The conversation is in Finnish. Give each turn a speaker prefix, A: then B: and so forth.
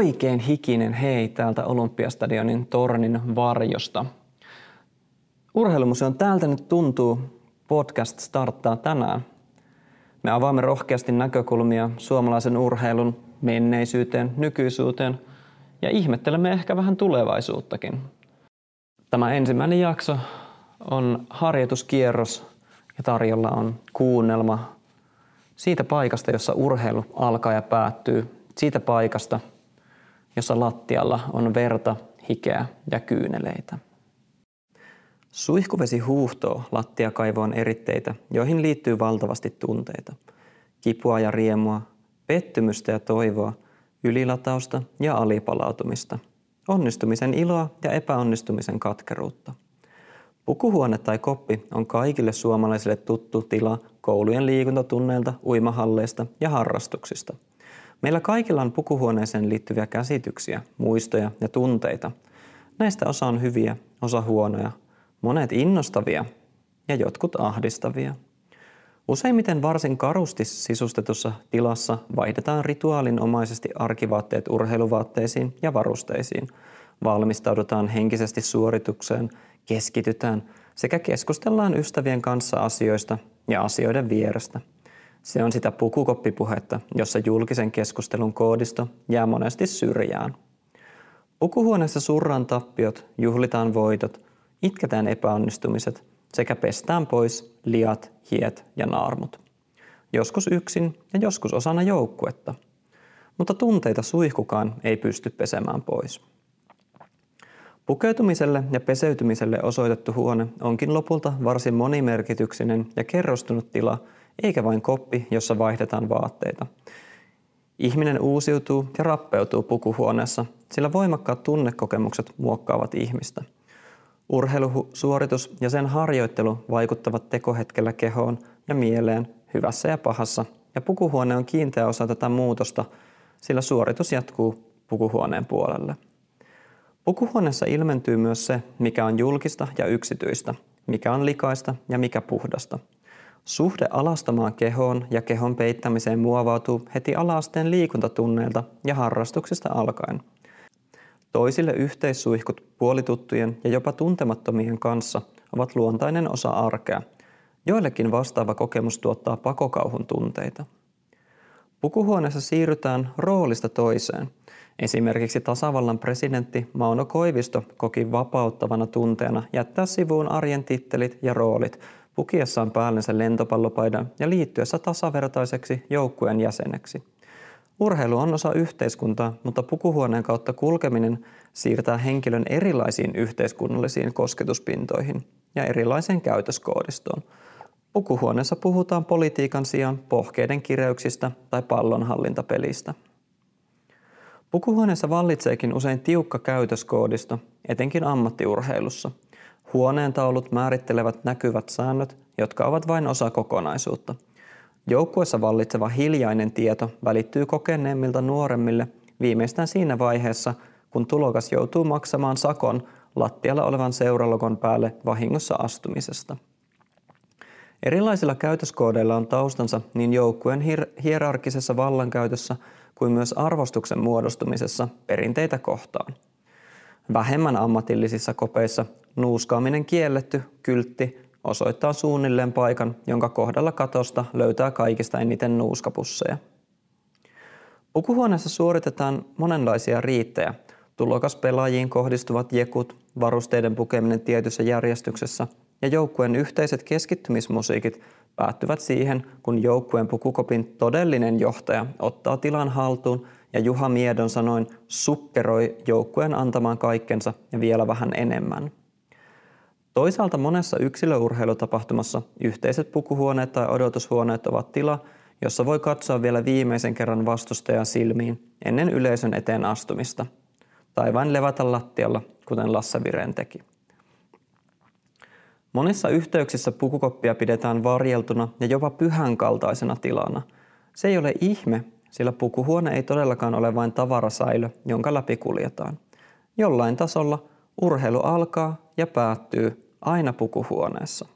A: oikein hikinen hei täältä Olympiastadionin tornin varjosta. Urheilumuseon Täältä nyt tuntuu podcast starttaa tänään. Me avaamme rohkeasti näkökulmia suomalaisen urheilun menneisyyteen, nykyisyyteen ja ihmettelemme ehkä vähän tulevaisuuttakin. Tämä ensimmäinen jakso on harjoituskierros ja tarjolla on kuunnelma siitä paikasta, jossa urheilu alkaa ja päättyy, siitä paikasta, jossa lattialla on verta, hikeä ja kyyneleitä. Suihkuvesi huuhtoo lattiakaivoon eritteitä, joihin liittyy valtavasti tunteita. Kipua ja riemua, pettymystä ja toivoa, ylilatausta ja alipalautumista, onnistumisen iloa ja epäonnistumisen katkeruutta. Pukuhuone tai koppi on kaikille suomalaisille tuttu tila koulujen liikuntatunneilta, uimahalleista ja harrastuksista. Meillä kaikilla on pukuhuoneeseen liittyviä käsityksiä, muistoja ja tunteita. Näistä osa on hyviä, osa huonoja, monet innostavia ja jotkut ahdistavia. Useimmiten varsin karusti sisustetussa tilassa vaihdetaan rituaalinomaisesti arkivaatteet urheiluvaatteisiin ja varusteisiin. Valmistaudutaan henkisesti suoritukseen, keskitytään sekä keskustellaan ystävien kanssa asioista ja asioiden vierestä. Se on sitä pukukoppipuhetta, jossa julkisen keskustelun koodisto jää monesti syrjään. Pukuhuoneessa surran tappiot, juhlitaan voitot, itketään epäonnistumiset sekä pestään pois liat, hiet ja naarmut. Joskus yksin ja joskus osana joukkuetta. Mutta tunteita suihkukaan ei pysty pesemään pois. Pukeutumiselle ja peseytymiselle osoitettu huone onkin lopulta varsin monimerkityksinen ja kerrostunut tila, eikä vain koppi, jossa vaihdetaan vaatteita. Ihminen uusiutuu ja rappeutuu pukuhuoneessa, sillä voimakkaat tunnekokemukset muokkaavat ihmistä. Urheilusuoritus ja sen harjoittelu vaikuttavat tekohetkellä kehoon ja mieleen hyvässä ja pahassa, ja pukuhuone on kiinteä osa tätä muutosta, sillä suoritus jatkuu pukuhuoneen puolelle. Pukuhuoneessa ilmentyy myös se, mikä on julkista ja yksityistä, mikä on likaista ja mikä puhdasta. Suhde alastamaan kehoon ja kehon peittämiseen muovautuu heti alaasteen liikuntatunneilta ja harrastuksista alkaen. Toisille yhteissuihkut puolituttujen ja jopa tuntemattomien kanssa ovat luontainen osa arkea. Joillekin vastaava kokemus tuottaa pakokauhun tunteita. Pukuhuoneessa siirrytään roolista toiseen – Esimerkiksi tasavallan presidentti Mauno Koivisto koki vapauttavana tunteena jättää sivuun arjen tittelit ja roolit pukiessaan päällensä lentopallopaidan ja liittyessä tasavertaiseksi joukkueen jäseneksi. Urheilu on osa yhteiskuntaa, mutta pukuhuoneen kautta kulkeminen siirtää henkilön erilaisiin yhteiskunnallisiin kosketuspintoihin ja erilaiseen käytöskoodistoon. Pukuhuoneessa puhutaan politiikan sijaan pohkeiden kireyksistä tai pallonhallintapelistä. Pukuhuoneessa vallitseekin usein tiukka käytöskoodisto, etenkin ammattiurheilussa. Huoneen taulut määrittelevät näkyvät säännöt, jotka ovat vain osa kokonaisuutta. Joukkuessa vallitseva hiljainen tieto välittyy kokeneemmilta nuoremmille viimeistään siinä vaiheessa, kun tulokas joutuu maksamaan sakon lattialla olevan seuralogon päälle vahingossa astumisesta. Erilaisilla käytöskoodeilla on taustansa niin joukkueen hier- hierarkisessa vallankäytössä kuin myös arvostuksen muodostumisessa perinteitä kohtaan. Vähemmän ammatillisissa kopeissa nuuskaaminen kielletty kyltti osoittaa suunnilleen paikan, jonka kohdalla katosta löytää kaikista eniten nuuskapusseja. Pukuhuoneessa suoritetaan monenlaisia riittejä, tulokaspelaajiin kohdistuvat jekut, varusteiden pukeminen tietyssä järjestyksessä ja joukkueen yhteiset keskittymismusiikit päättyvät siihen, kun joukkueen pukukopin todellinen johtaja ottaa tilan haltuun ja Juha Miedon sanoin sukkeroi joukkueen antamaan kaikkensa ja vielä vähän enemmän. Toisaalta monessa yksilöurheilutapahtumassa yhteiset pukuhuoneet tai odotushuoneet ovat tila, jossa voi katsoa vielä viimeisen kerran vastustajan silmiin ennen yleisön eteen astumista. Tai vain levätä lattialla, kuten Lasse Viren teki. Monissa yhteyksissä pukukoppia pidetään varjeltuna ja jopa pyhän kaltaisena tilana. Se ei ole ihme, sillä pukuhuone ei todellakaan ole vain tavarasäilö, jonka läpi kuljetaan. Jollain tasolla urheilu alkaa ja päättyy aina pukuhuoneessa.